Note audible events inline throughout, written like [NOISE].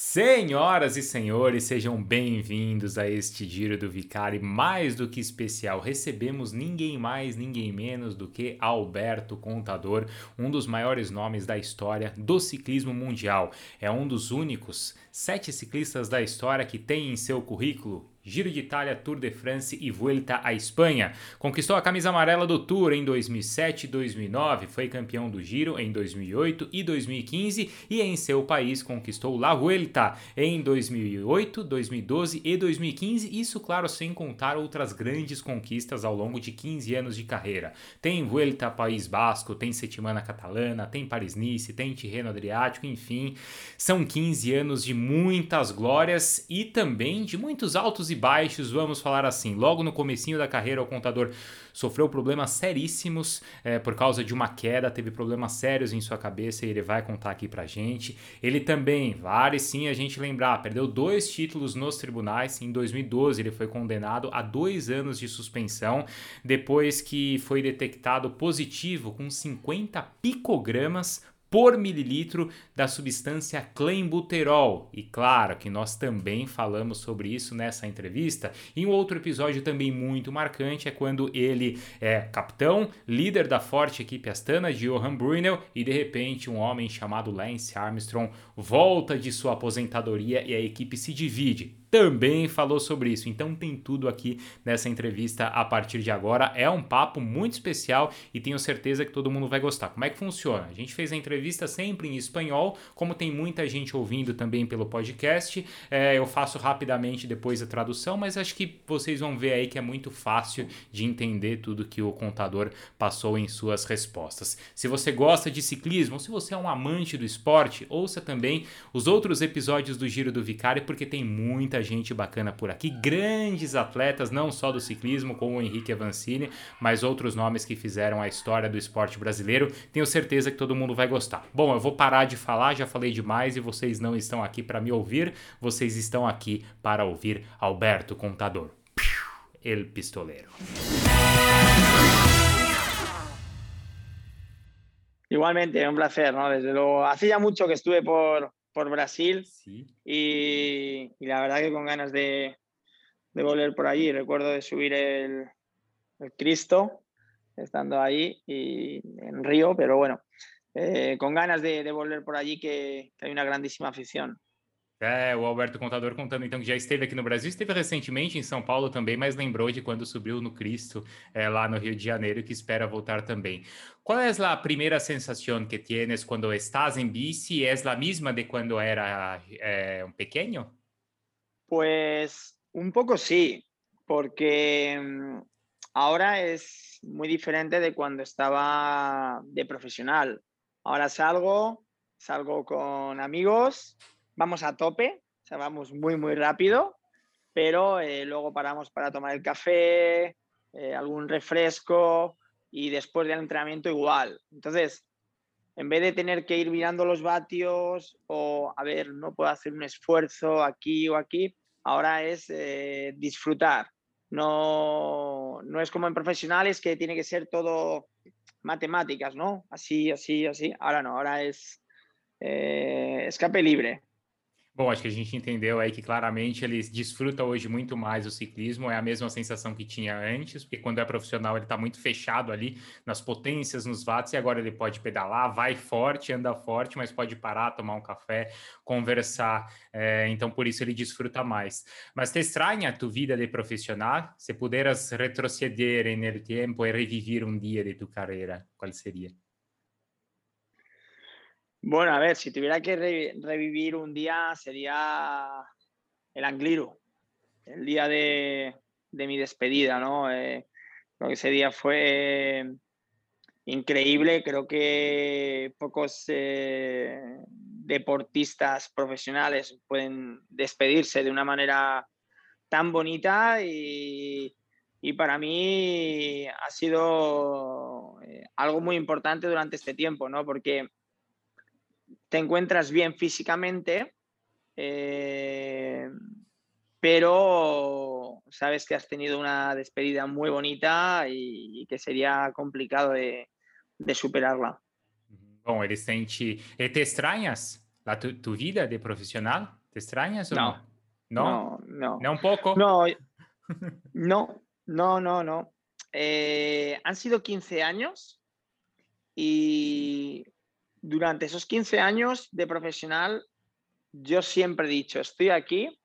Senhoras e senhores, sejam bem-vindos a este Giro do Vicari mais do que especial. Recebemos ninguém mais, ninguém menos do que Alberto Contador, um dos maiores nomes da história do ciclismo mundial. É um dos únicos sete ciclistas da história que tem em seu currículo Giro de Itália, Tour de France e Vuelta à Espanha. Conquistou a camisa amarela do Tour em 2007 e 2009, foi campeão do Giro em 2008 e 2015 e em seu país conquistou La Vuelta em 2008, 2012 e 2015. Isso, claro, sem contar outras grandes conquistas ao longo de 15 anos de carreira. Tem Vuelta País Basco, tem Setimana Catalana, tem Paris-Nice, tem Tirreno Adriático, enfim, são 15 anos de muitas glórias e também de muitos altos e baixos, vamos falar assim. Logo no comecinho da carreira, o contador sofreu problemas seríssimos é, por causa de uma queda, teve problemas sérios em sua cabeça e ele vai contar aqui pra gente. Ele também, vale sim a gente lembrar, perdeu dois títulos nos tribunais. Em 2012, ele foi condenado a dois anos de suspensão depois que foi detectado positivo com 50 picogramas por mililitro da substância clenbuterol. E claro que nós também falamos sobre isso nessa entrevista. E um outro episódio também muito marcante é quando ele é capitão, líder da forte equipe astana de Johan Brunel e de repente um homem chamado Lance Armstrong volta de sua aposentadoria e a equipe se divide também falou sobre isso. Então tem tudo aqui nessa entrevista a partir de agora. É um papo muito especial e tenho certeza que todo mundo vai gostar. Como é que funciona? A gente fez a entrevista sempre em espanhol, como tem muita gente ouvindo também pelo podcast. É, eu faço rapidamente depois a tradução, mas acho que vocês vão ver aí que é muito fácil de entender tudo que o contador passou em suas respostas. Se você gosta de ciclismo, se você é um amante do esporte, ouça também os outros episódios do Giro do Vicário, porque tem muita muita gente bacana por aqui, grandes atletas, não só do ciclismo, como o Henrique Avancini, mas outros nomes que fizeram a história do esporte brasileiro. Tenho certeza que todo mundo vai gostar. Bom, eu vou parar de falar, já falei demais e vocês não estão aqui para me ouvir, vocês estão aqui para ouvir Alberto Contador. El Pistoleiro. Igualmente, un placer, ¿no? Desde luego, hace ya mucho que estuve por, por Brasil y, la verdad que con ganas de, volver por allí. Recuerdo de subir el, Cristo estando ahí y en Río, pero bueno, eh, con ganas de, volver por allí que hay una grandísima afición. É, o Alberto Contador contando então que já esteve aqui no Brasil, esteve recentemente em São Paulo também, mas lembrou de quando subiu no Cristo é, lá no Rio de Janeiro que espera voltar também. Qual é a primeira sensação que tienes quando estás em bici? É a mesma de quando era é, um pequeno? Pues un poco sí, porque mm, ahora es muy diferente de cuando estaba de profesional. Ahora salgo, salgo con amigos vamos a tope, o sea, vamos muy, muy rápido, pero eh, luego paramos para tomar el café, eh, algún refresco y después del entrenamiento igual. Entonces, en vez de tener que ir mirando los vatios o, a ver, no puedo hacer un esfuerzo aquí o aquí, ahora es eh, disfrutar. No, no es como en profesionales que tiene que ser todo matemáticas, ¿no? Así, así, así. Ahora no, ahora es escape libre. Bom, acho que a gente entendeu aí que claramente ele desfruta hoje muito mais o ciclismo, é a mesma sensação que tinha antes, porque quando é profissional ele está muito fechado ali nas potências, nos watts, e agora ele pode pedalar, vai forte, anda forte, mas pode parar, tomar um café, conversar, é, então por isso ele desfruta mais. Mas te estranha tu vida de profissional? Se puderas retroceder no tempo e reviver um dia de tu carreira, qual seria? Bueno, a ver, si tuviera que revivir un día sería el Angliru, el día de, mi despedida, ¿no? Eh, ese día fue increíble, creo que pocos eh, deportistas profesionales pueden despedirse de una manera tan bonita y, para mí ha sido eh, algo muy importante durante este tiempo, ¿no? Porque te encuentras bien físicamente, eh, pero sabes que has tenido una despedida muy bonita y, que sería complicado de, superarla. Bom, ele sente. te extrañas tu, vida de profesional? ¿Extrañas o no? No, no. ¿No un poco? No, [LAUGHS] no, no, no, no. Eh, han sido 15 años y durante esos 15 años de profesional yo siempre he dicho, estoy aquí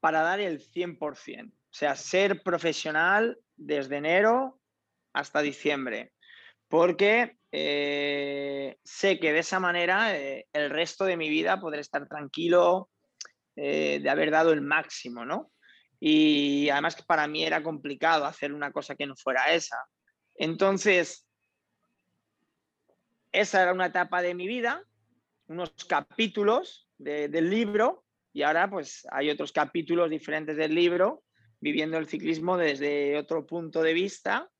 para dar el 100%, o sea, ser profesional desde enero hasta diciembre, porque eh, sé que de esa manera eh, el resto de mi vida podré estar tranquilo eh, de haber dado el máximo, ¿no? Y además que para mí era complicado hacer una cosa que no fuera esa. Entonces, esa era una etapa de mi vida, unos capítulos del libro y ahora pues hay otros capítulos diferentes del libro viviendo el ciclismo desde otro punto de vista,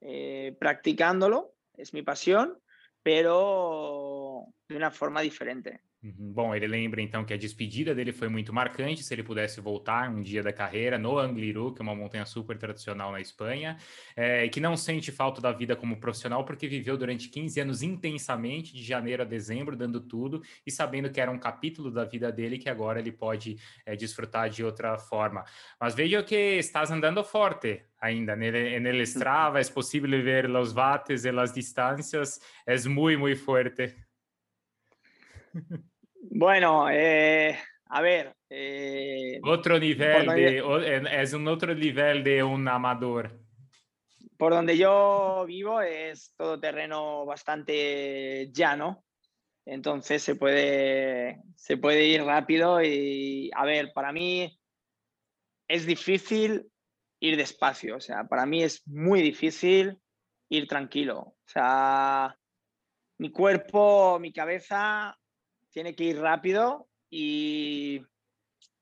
eh, practicándolo, es mi pasión, pero de una forma diferente. Uhum. Bom, ele lembra então que a despedida dele foi muito marcante, se ele pudesse voltar um dia da carreira no Angliru, que é uma montanha super tradicional na Espanha, é, e que não sente falta da vida como profissional porque viveu durante 15 anos intensamente, de janeiro a dezembro, dando tudo e sabendo que era um capítulo da vida dele que agora ele pode é, desfrutar de outra forma. Mas veja que estás andando forte ainda. Nele, nele Strava é possível ver os watts e as distâncias, é muito, muito forte. [LAUGHS] Bueno, eh, a ver. Eh, otro nivel de, es un otro nivel de un amador. Por donde yo vivo es todo terreno bastante llano, entonces se puede, se puede ir rápido y, a ver, para mí es difícil ir despacio, o sea, para mí es muy difícil ir tranquilo, o sea, mi cuerpo, mi cabeza tiene que ir rápido y,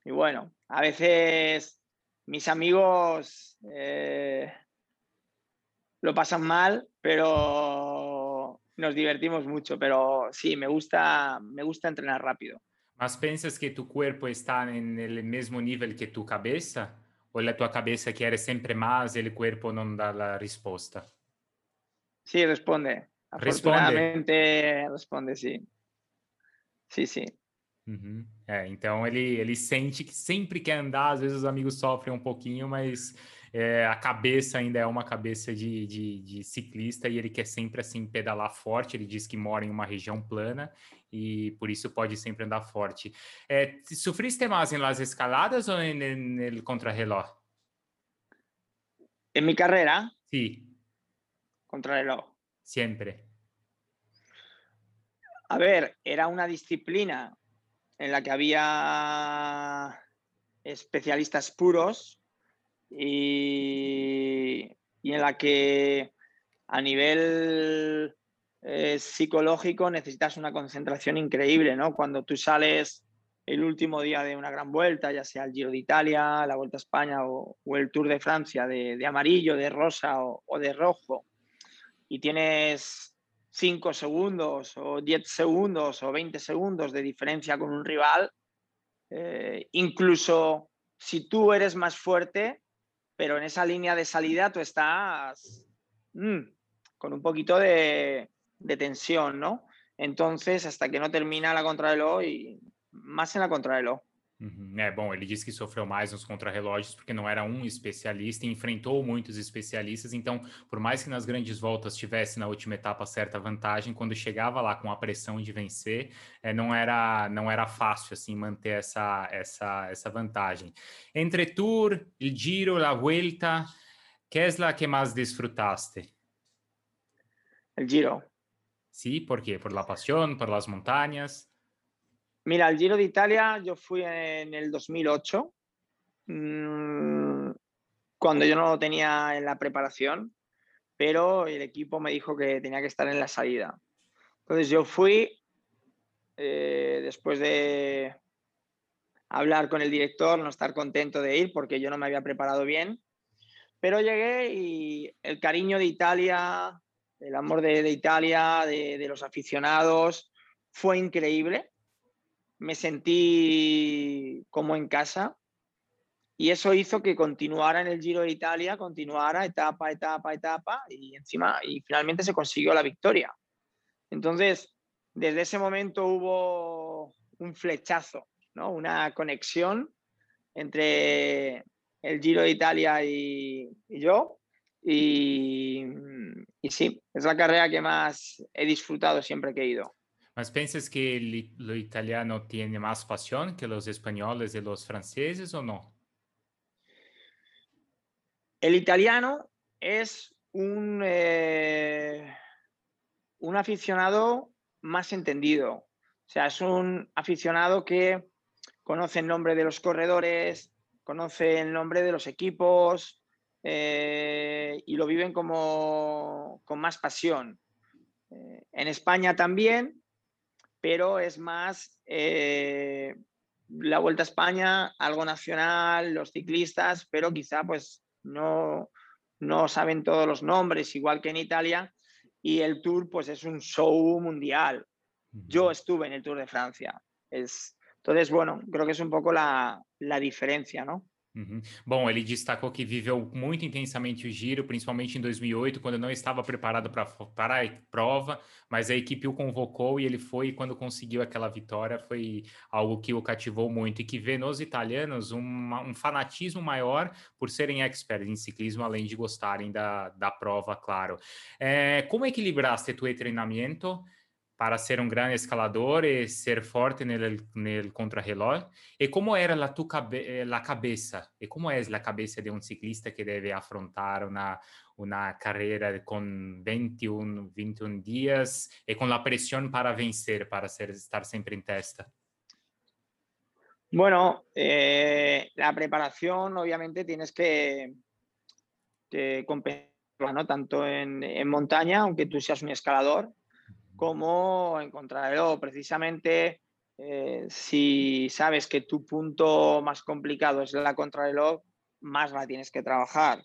bueno, a veces mis amigos eh, lo pasan mal, pero nos divertimos mucho, pero sí, me gusta, me gusta entrenar rápido. ¿Mas piensas que tu cuerpo está en el mismo nivel que tu cabeza? ¿O la tu cabeza quiere siempre más y el cuerpo no da la respuesta? Sí, responde. Afortunadamente responde, sí. Sim, sim. Uhum. É, então ele, ele sente que sempre quer andar, às vezes os amigos sofrem um pouquinho, mas é, a cabeça ainda é uma cabeça de, de, de, ciclista e ele quer sempre assim pedalar forte. Ele diz que mora em uma região plana e por isso pode sempre andar forte. É, sofriste mais em las escaladas ou em el contrarreloj? En mi carrera? Sí. Contrarreloj. Siempre. A ver, era una disciplina en la que había especialistas puros y, en la que a nivel eh, psicológico necesitas una concentración increíble, ¿no? Cuando tú sales el último día de una gran vuelta, ya sea el Giro de Italia, la Vuelta a España o, el Tour de Francia, de, amarillo, de rosa o, de rojo, y tienes 5 segundos o 10 segundos o 20 segundos de diferencia con un rival, eh, incluso si tú eres más fuerte, pero en esa línea de salida tú estás mm, con un poquito de, tensión, ¿no? Entonces, hasta que no termina la contrarreloj y más en la contrarreloj. Uhum. É bom, ele disse que sofreu mais nos contrarrelógios porque não era um especialista e enfrentou muitos especialistas. Então, por mais que nas grandes voltas tivesse na última etapa certa vantagem, quando chegava lá com a pressão de vencer, é, não era não era fácil assim manter essa essa essa vantagem. Entre Tour, el Giro, la Vuelta, ¿qué es la que más disfrutaste? El Giro. Sí, ¿por qué? Por la pasión, por las montañas. Mira, el Giro de Italia yo fui en el 2008, mm, cuando yo no lo tenía en la preparación, pero el equipo me dijo que tenía que estar en la salida. Entonces yo fui, eh, después de hablar con el director, no estar contento de ir porque yo no me había preparado bien, pero llegué y el cariño de Italia, el amor de, Italia, de los aficionados, fue increíble me sentí como en casa y eso hizo que continuara en el Giro de Italia, continuara etapa, etapa, etapa y encima y finalmente se consiguió la victoria. Entonces, desde ese momento hubo un flechazo ¿no? Una conexión entre el Giro de Italia y, yo. Y, y, sí, es la carrera que más he disfrutado siempre que he ido. ¿Mas piensas que el, lo italiano tiene más pasión que los españoles y los franceses o no? El italiano es un, eh, un aficionado más entendido. O sea, es un aficionado que conoce el nombre de los corredores, conoce el nombre de los equipos eh, y lo viven como con más pasión. Eh, en España también, pero es más la Vuelta a España, algo nacional, los ciclistas, pero quizá pues no, no saben todos los nombres, igual que en Italia, y el Tour pues es un show mundial. Yo estuve en el Tour de Francia. Es, entonces, bueno, creo que es un poco la, la diferencia, ¿no? Uhum. Bom, ele destacou que viveu muito intensamente o giro, principalmente em 2008, quando não estava preparado para a prova, mas a equipe o convocou e ele foi. E quando conseguiu aquela vitória, foi algo que o cativou muito e que vê nos italianos um fanatismo maior por serem experts em ciclismo, além de gostarem da, da prova, claro. É, como equilibraste tu treinamento? Para ser un gran escalador y ser el, en el contrarreloj. ¿Y cómo era la, tu cabe, la cabeza? ¿Y cómo es la cabeza de un ciclista que debe afrontar una, una carrera con 21, 21 días y con la presión para vencer, para ser, estar siempre en testa? Bueno, eh, la preparación obviamente tienes que, que ¿no? Tanto en montaña, aunque tú seas un escalador, como encontrarlo precisamente eh, si sabes que tu punto más complicado es la contrarreloj, más la tienes que trabajar.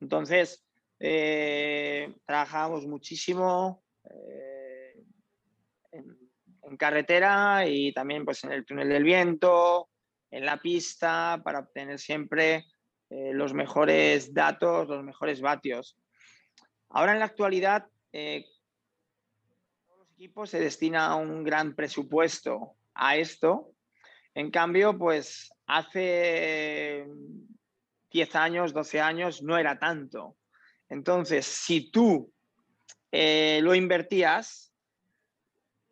Entonces, eh, trabajamos muchísimo eh, en, carretera y también pues, en el túnel del viento, en la pista, para obtener siempre los mejores datos, los mejores vatios. Ahora en la actualidad, se destina un gran presupuesto a esto. En cambio, pues hace 10 años, 12 años no era tanto. Entonces, si tú eh, lo invertías,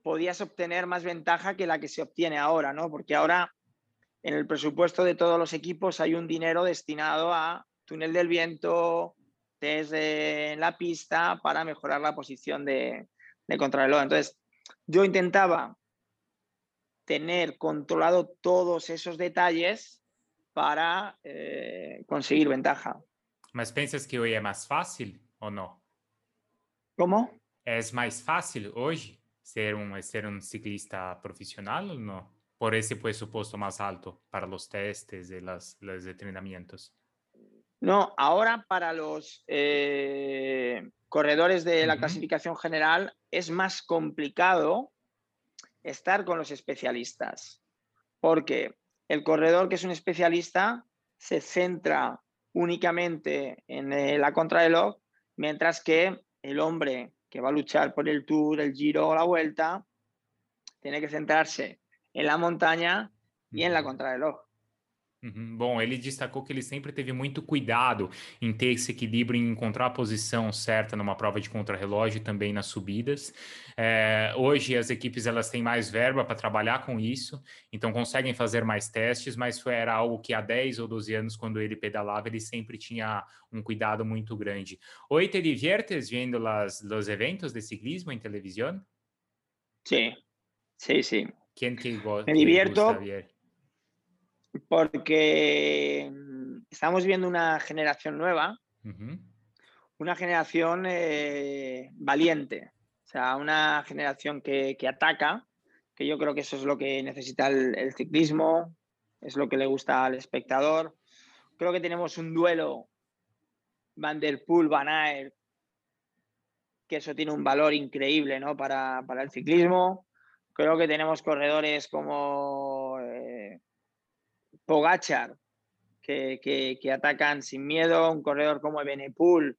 podías obtener más ventaja que la que se obtiene ahora, ¿no? Porque ahora en el presupuesto de todos los equipos hay un dinero destinado a túnel del viento, test en la pista para mejorar la posición de, de contrarreloj. Entonces, yo intentaba tener controlado todos esos detalles para eh, conseguir ventaja. ¿Mas piensas que hoy es más fácil o no? ¿Cómo? ¿Es más fácil hoy ser un, ser un ciclista profesional o no? Por ese presupuesto más alto para los testes y los entrenamientos. No, ahora para los eh, corredores de la clasificación general es más complicado estar con los especialistas, porque el corredor que es un especialista se centra únicamente en eh, la contrarreloj, mientras que el hombre que va a luchar por el Tour, el Giro o la Vuelta, tiene que centrarse en la montaña y en la contrarreloj. Uhum. Bom, ele destacou que ele sempre teve muito cuidado em ter esse equilíbrio, em encontrar a posição certa numa prova de contrarrelógio e também nas subidas. É, hoje as equipes elas têm mais verba para trabalhar com isso, então conseguem fazer mais testes, mas foi, era algo que há 10 ou 12 anos, quando ele pedalava, ele sempre tinha um cuidado muito grande. Oi, te diviertes vendo las, los eventos de ciclismo em televisão? Sim, sim, sim. Quem te, go Me divierto. Gusta? Porque mm, estamos viendo una generación nueva, una generación eh, valiente, o sea, una generación que, ataca, que yo creo que eso es lo que necesita el, ciclismo, es lo que le gusta al espectador. Creo que tenemos un duelo Van der Poel, Van Aert, que eso tiene un valor increíble ¿no? para, el ciclismo. Creo que tenemos corredores como Pogachar, que, que, atacan sin miedo, un corredor como Benepool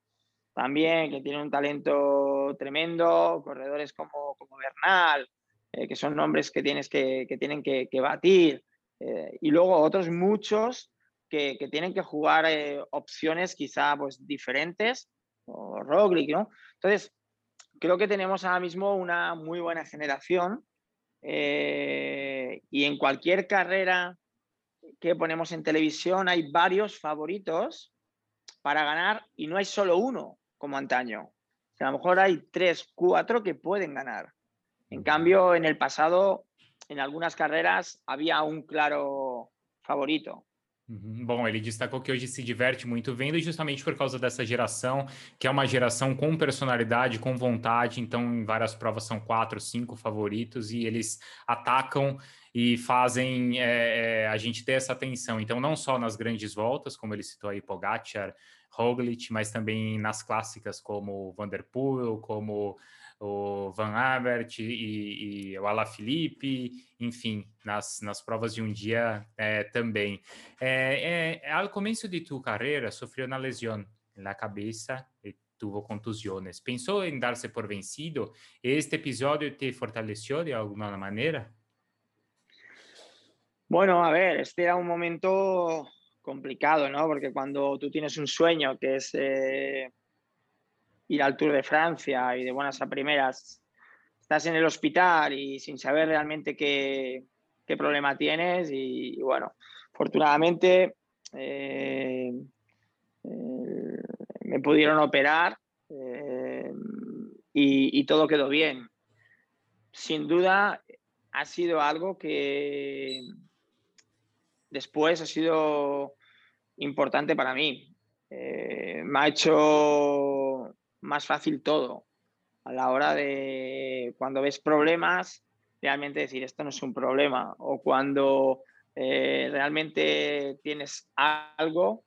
también, que tiene un talento tremendo, corredores como, como Bernal, eh, que son nombres que, tienes que, que tienen que, batir. Eh, y luego otros muchos que, tienen que jugar eh, opciones quizá pues diferentes, o Roglic, ¿no? Entonces, creo que tenemos ahora mismo una muy buena generación y en cualquier carrera que ponemos en televisión hay varios favoritos para ganar y no hay solo uno como antaño. a lo mejor hay tres, cuatro que pueden ganar. En cambio, en el pasado, en algunas carreras había un claro favorito. Uhum. Bom, ele destacou que hoje se diverte muito vendo, justamente por causa dessa geração, que é uma geração com personalidade, com vontade. Então, em várias provas são quatro, cinco favoritos e eles atacam e fazem é, a gente ter essa atenção. Então, não só nas grandes voltas, como ele citou aí, Pogacar, Roglic, mas também nas clássicas como Vanderpool, como o Van Aert e, e o Alaphilippe, enfim, nas, nas provas de um dia é, também. É, é, ao começo de tua carreira, sofreu uma lesão na cabeça e tuvo contusiones. Pensou em dar-se por vencido? Este episódio te fortaleceu de alguma maneira? Bueno, a ver, este era un momento complicado, ¿no? Porque cuando tú tienes un sueño que es eh, ir al Tour de Francia y de buenas a primeras estás en el hospital y sin saber realmente qué, qué problema tienes y, bueno, afortunadamente eh, eh, me pudieron operar y, todo quedó bien. Sin duda ha sido algo que después ha sido importante para mí. me ha hecho más fácil todo. A la hora de cuando ves problemas, realmente decir esto no es un problema. O cuando eh, realmente tienes algo,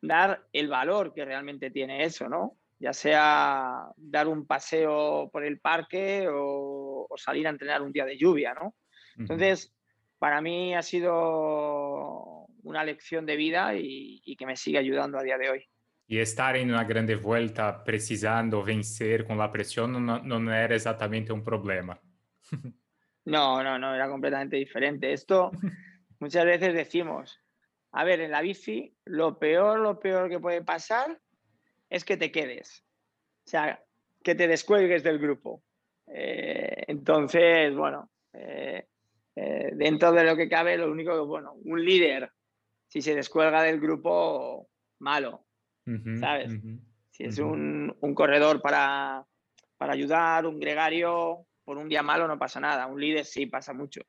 dar el valor que realmente tiene eso, ¿no? Ya sea dar un paseo por el parque o, salir a entrenar un día de lluvia, ¿no? Entonces, para mí ha sido una lección de vida y que me sigue ayudando a día de hoy. E estar em uma grande volta precisando vencer com a pressão não, não era exatamente um problema. [LAUGHS] No, no, no, era completamente diferente. Esto [LAUGHS] muchas veces decimos, a ver, en la bici, lo peor, lo peor que puede pasar es que te quedes. O sea, que te descuelgues del grupo. Eh, entonces, bueno, eh, eh, dentro de lo que cabe, lo único que, bueno, un líder, si se descuelga del grupo, malo. ¿sabes? Si es un, un, corredor para, para ayudar, un gregario, por un día malo no pasa nada. Un líder sí pasa mucho.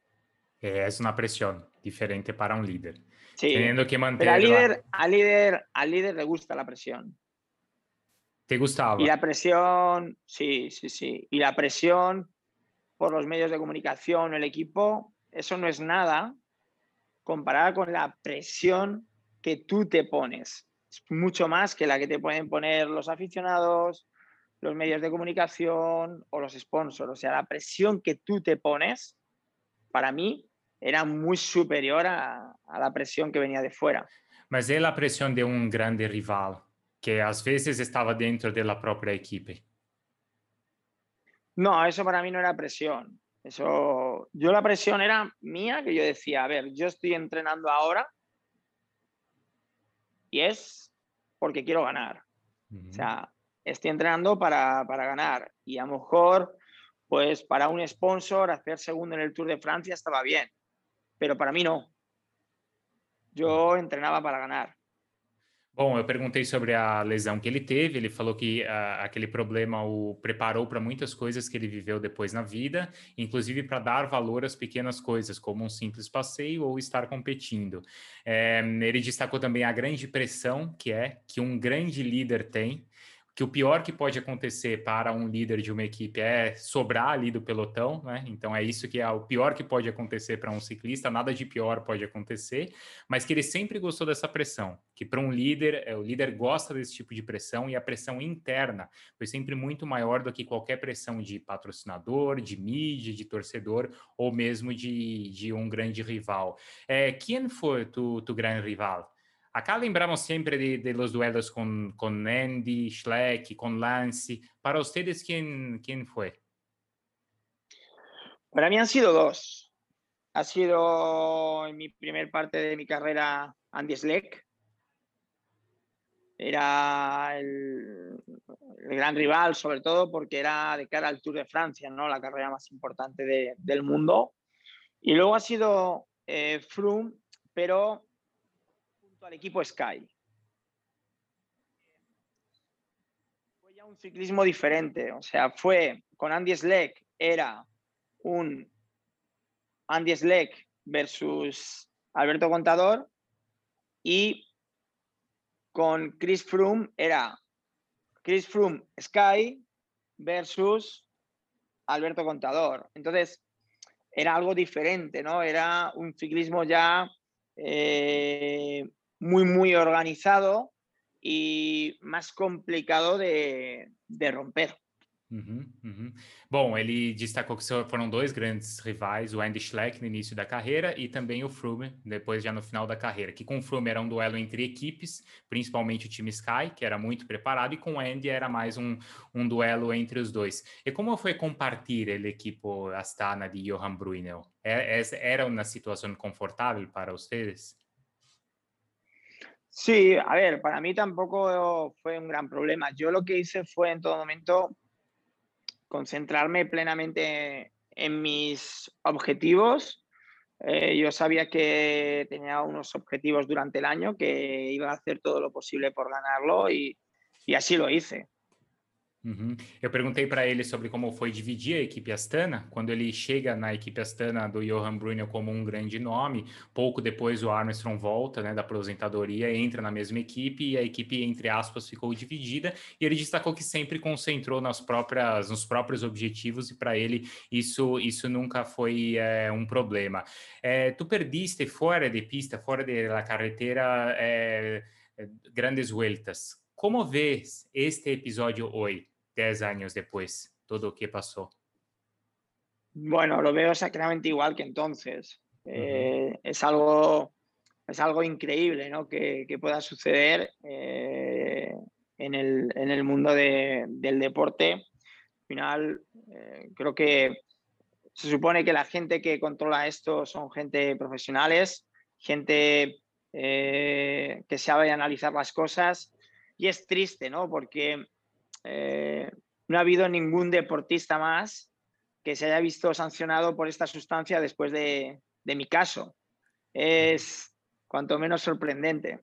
Es una presión diferente para un líder. Sí, Teniendo que mantener. Pero al líder, al, líder, al líder le gusta la presión. ¿Te gustaba? Y la presión, sí, sí, sí. Y la presión por los medios de comunicación, el equipo, eso no es nada comparada con la presión que tú te pones es mucho más que la que te pueden poner los aficionados, los medios de comunicación o los sponsors. O sea, la presión que tú te pones, para mí, era muy superior a, a la presión que venía de fuera. Mas é a pressão de um grande rival, que às vezes estava dentro da própria equipe. No, eso para mí no era presión. Eso, yo la presión era mía, que yo decía, a ver, yo estoy entrenando ahora y es porque quiero ganar. O sea, estoy entrenando para, para, ganar y a lo mejor, pues para un sponsor hacer segundo en el Tour de Francia estaba bien, pero para mí no. Yo entrenava para ganhar. Bom, eu perguntei sobre a lesão que ele teve. Ele falou que uh, aquele problema o preparou para muitas coisas que ele viveu depois na vida, inclusive para dar valor às pequenas coisas, como um simples passeio ou estar competindo. É, ele destacou também a grande pressão que é que um grande líder tem que o pior que pode acontecer para um líder de uma equipe é sobrar ali do pelotão, né? Então é isso que é o pior que pode acontecer para um ciclista, nada de pior pode acontecer, mas que ele sempre gostou dessa pressão, que para um líder, é, o líder gosta desse tipo de pressão e a pressão interna foi sempre muito maior do que qualquer pressão de patrocinador, de mídia, de torcedor ou mesmo de, de um grande rival. É, quem foi tu, tu grande rival? Acá lembramos siempre de, los duelos con, con, Andy, Schleck, con Lance. Para ustedes, ¿quién, ¿quién fue? Para mí han sido dos. ha sido en mi primer parte de mi carrera Andy Schleck. Era el, gran rival, sobre todo porque era de cara al Tour de Francia, ¿no? la carrera más importante del mundo. Y luego ha sido eh, Froome, pero al equipo Sky. Fue ya un ciclismo diferente, o sea, fue con Andy Schleck, era un Andy Schleck versus Alberto Contador y con Chris Froome era Chris Froome Sky versus Alberto Contador. Entonces, era algo diferente, ¿no? Era un ciclismo ya eh, muy, muy organizado y más complicado de, de romper. Uhum, uhum. Bom, ele destacou que foram dois grandes rivais, o Andy Schleck no início da carreira e também o Froome, depois já no final da carreira, que com o Froome era um duelo entre equipes, principalmente o time Sky, que era muito preparado, e com o Andy era mais um, um duelo entre os dois. E como foi compartilhar o equipo Astana de Johan Brunel? É, é, era uma situação confortável para vocês? Sí, a ver, para mí tampoco fue un gran problema. Yo lo que hice fue en todo momento concentrarme plenamente en mis objetivos. Eh, yo sabía que tenía unos objetivos durante el año, que iba a hacer todo lo posible por ganarlo y, y así lo hice. Uhum. Eu perguntei para ele sobre como foi dividir a equipe Astana, quando ele chega na equipe Astana do Johan Brunel como um grande nome, pouco depois o Armstrong volta né, da aposentadoria, entra na mesma equipe e a equipe, entre aspas, ficou dividida, e ele destacou que sempre concentrou nas próprias, nos próprios objetivos e para ele isso, isso nunca foi é, um problema. É, tu perdiste fora de pista, fora da carretera, é, grandes vueltas. Como vês este episódio hoje? 10 años después, todo lo que pasó? Bueno, lo veo exactamente igual que entonces. Eh, es, algo, es algo increíble ¿no? que, que pueda suceder eh, en, el, en, el, mundo de, del deporte. Al final, eh, creo que se supone que la gente que controla esto son gente profesionales, gente que sabe analizar las cosas. Y es triste, ¿no? Porque eh, no ha habido ningún deportista más que se haya visto sancionado por esta sustancia después de, de mi caso. Es quanto menos surpreendente.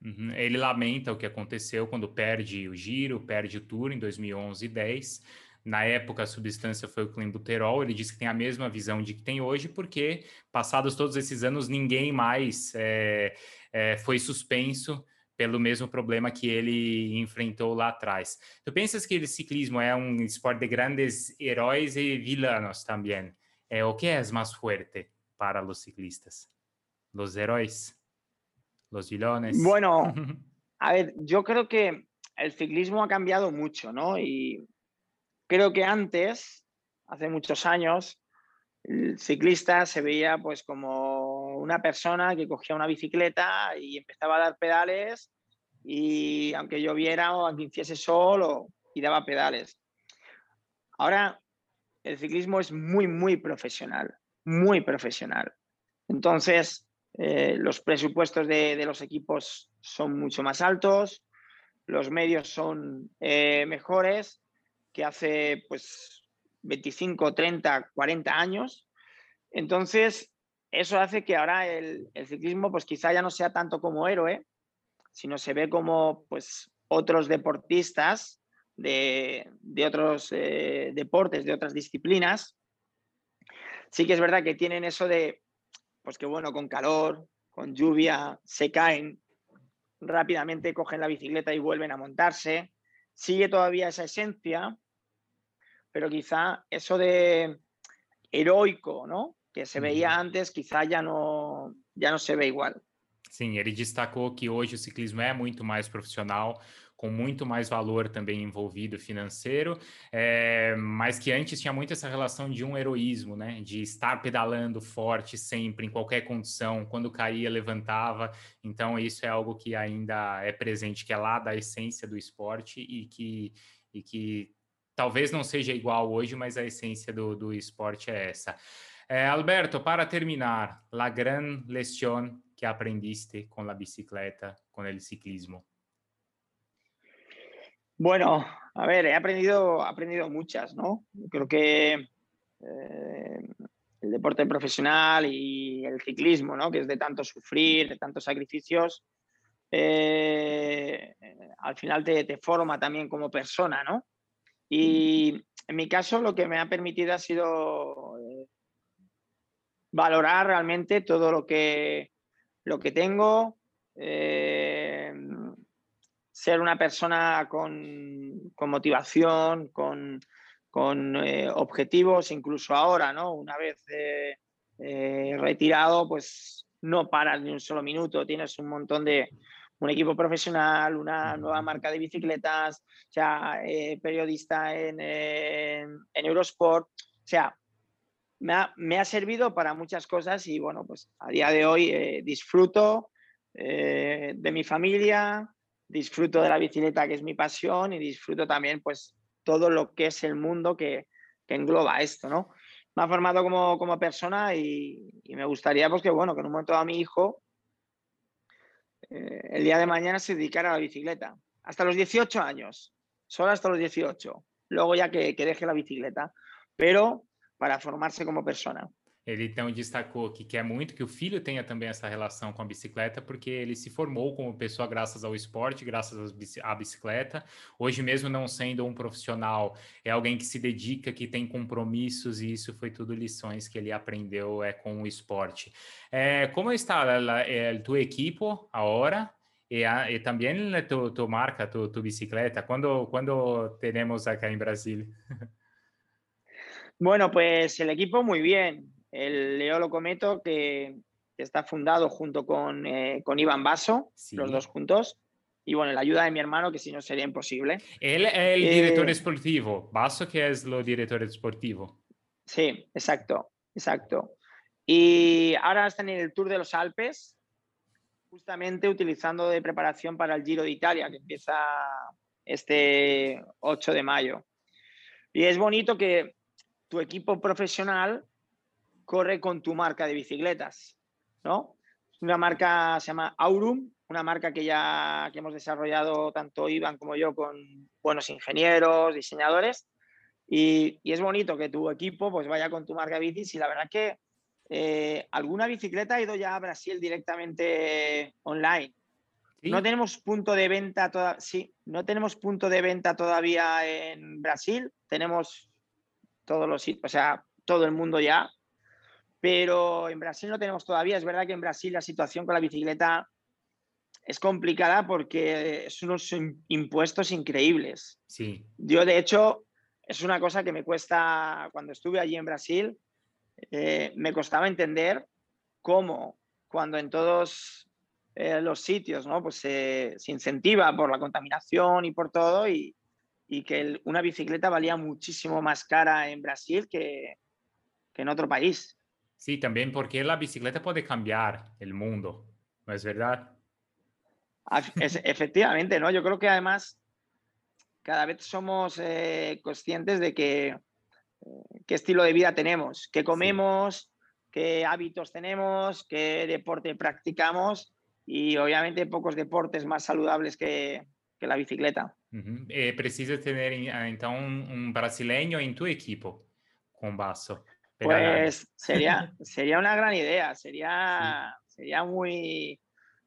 Uhum. Ele lamenta o que aconteceu quando perde o giro, perde o tour em 2011 e 10. Na época, a substância foi o clenbuterol. Ele disse que tem a mesma visão de que tem hoje, porque passados todos esses anos, ninguém mais é, é, foi suspenso pelo mesmo problema que ele enfrentou lá atrás. Tu pensas que o ciclismo é um esporte de grandes heróis e vilanos também? É, o que é mais forte para os ciclistas? Os heróis? Los vilones? Bueno, [LAUGHS] a ver, yo creo que el ciclismo ha cambiado mucho, ¿no? Y creo que antes, hace muchos años, el ciclista se veía pues como una persona que cogía una bicicleta y empezaba a dar pedales y aunque lloviera o aunque hiciese sol o, y daba pedales. Ahora el ciclismo es muy, muy profesional, muy profesional. Entonces, eh, los presupuestos de, los equipos son mucho más altos, los medios son eh, mejores que hace pues 25, 30, 40 años. Entonces, eso hace que ahora el, ciclismo pues quizá ya no sea tanto como héroe, sino se ve como pues otros deportistas de, de otros eh, deportes, de otras disciplinas. Sí que es verdad que tienen eso de, pues que bueno, con calor, con lluvia, se caen, rápidamente cogen la bicicleta y vuelven a montarse. Sigue todavía esa esencia, pero quizá eso de heroico, ¿no? Que se veía antes, quizá ya no, ya no se ve igual. Sim, ele destacou que hoje o ciclismo é muito mais profissional, com muito mais valor também envolvido financeiro, é, mas que antes tinha muito essa relação de um heroísmo, né? De estar pedalando forte sempre, em qualquer condição, quando caía, levantava. Então, isso é algo que ainda é presente, que é lá da essência do esporte e que, e que talvez não seja igual hoje, mas a essência do, do esporte é essa. Eh, Alberto, para terminar, la gran lección que aprendiste con la bicicleta, con el ciclismo. Bueno, a ver, he aprendido, aprendido muchas, ¿no? Creo que eh, el deporte profesional y el ciclismo, ¿no? Que es de tanto sufrir, de tantos sacrificios, eh, al final te, te, forma también como persona, ¿no? Y en mi caso lo que me ha permitido ha sido eh, valorar realmente todo lo que, lo que tengo, ser una persona con, motivación, con, eh, objetivos, incluso ahora, ¿no? Una vez eh, eh, retirado, pues no paras ni un solo minuto, tienes un montón de, un equipo profesional, una nueva marca de bicicletas, o periodista en, Eurosport, o sea, me ha, me ha, servido para muchas cosas y bueno, pues a día de hoy disfruto de mi familia, disfruto de la bicicleta, que es mi pasión, y disfruto también, pues, todo lo que es el mundo que, engloba esto, ¿no? Me ha formado como, como persona y, me gustaría, pues, que, bueno, que en un momento a mi hijo, eh, el día de mañana se dedicara a la bicicleta. Hasta los 18 años, solo hasta los 18. Luego ya que, que deje la bicicleta, pero para formarse como persona. Ele então destacou que quer muito que o filho tenha também essa relação com a bicicleta, porque ele se formou como pessoa graças ao esporte, graças à bicicleta. Hoje, mesmo não sendo um profissional, é alguém que se dedica, que tem compromissos, e isso foi tudo lições que ele aprendeu é, com o esporte. É, como está a, a, tua equipe agora? E, a, e também tu, tu marca, tu, tu bicicleta? Quando, quando teremos acá em Brasília? [LAUGHS] Bueno, pues el equipo muy bien. el Leolo Cometo, que, está fundado junto con, eh, con Iván Basso, los dos juntos. Y bueno, la ayuda de mi hermano, que si no sería imposible. Él es el eh, director deportivo, Basso que es el director deportivo. Sí, exacto, exacto. Y ahora están en el Tour de los Alpes, justamente utilizando de preparación para el Giro de Italia, que empieza este 8 de mayo. Y es bonito que tu equipo profesional corre con tu marca de bicicletas, ¿no? Una marca se llama Aurum, una marca que ya que hemos desarrollado tanto Iván como yo con buenos ingenieros, diseñadores, y, es bonito que tu equipo pues vaya con tu marca de bicis y la verdad que eh, alguna bicicleta ha ido ya a Brasil directamente online. No tenemos punto de venta toda, sí, no tenemos punto de venta todavía en Brasil. Tenemos todos los, o sea, todo el mundo ya pero en Brasil no tenemos todavía. Es verdad que en Brasil la situación con la bicicleta es complicada porque son unos impuestos increíbles. Sí. Yo, de hecho, es una cosa que me cuesta, cuando estuve allí en Brasil, eh, me costaba entender cómo cuando en todos eh, los sitios ¿no? pues, se incentiva por la contaminación y por todo y, que una bicicleta valía muchísimo más cara en Brasil que en otro país. Sí, también porque la bicicleta puede cambiar el mundo, ¿no es verdad? [LAUGHS] efectivamente, ¿no? Yo creo que además cada vez somos eh, conscientes de que eh, qué estilo de vida tenemos, qué comemos, qué hábitos tenemos, qué deporte practicamos y obviamente pocos deportes más saludables que, la bicicleta. Eh, precisas tener entonces un, brasileño en tu equipo con Basso. Pues sería, [LAUGHS] sería una gran idea, sería, sería muy,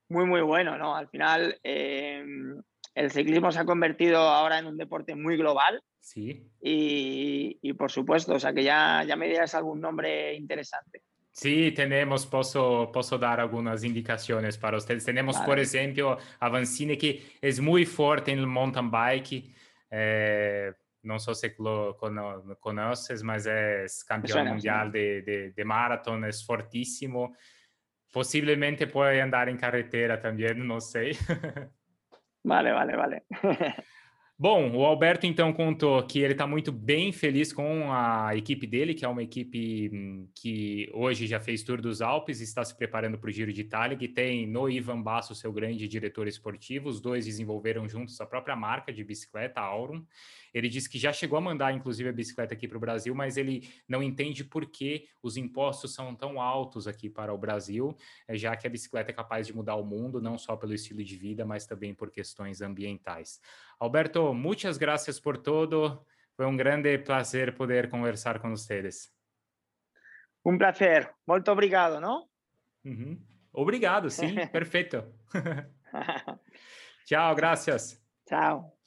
muy, muy bueno, ¿no? Al final, em, el ciclismo se ha convertido ahora en un deporte muy global. Sí. Y, y por supuesto, o sea que ya, ya me dirás algún nombre interesante. Sí, tenemos, puedo, puedo dar algunas indicaciones para ustedes. Tenemos, por ejemplo, a Vancini, que es muy fuerte en el mountain bike. Eh, não sei se lo conheces, mas é campeão mundial de, de, de maratón, é fortíssimo. Possivelmente pode andar em carretera também, não sei. [LAUGHS] Vale, vale, vale. [LAUGHS] Bom, o Alberto então contou que ele está muito bem feliz com a equipe dele, que é uma equipe hum, que hoje já fez Tour dos Alpes está se preparando para o Giro de Itália, que tem no Ivan Basso seu grande diretor esportivo. Os dois desenvolveram juntos a própria marca de bicicleta, Aurum. Ele disse que já chegou a mandar, inclusive, a bicicleta aqui para o Brasil, mas ele não entende por que os impostos são tão altos aqui para o Brasil, eh, já que a bicicleta é capaz de mudar o mundo, não só pelo estilo de vida, mas também por questões ambientais. Alberto, muchas gracias por todo. Foi um grande prazer poder conversar com vocês. Um prazer. Muito obrigado, não? Uhum. Obrigado, sim, [LAUGHS] perfeito. [LAUGHS] [LAUGHS] Tchau, graças. Tchau.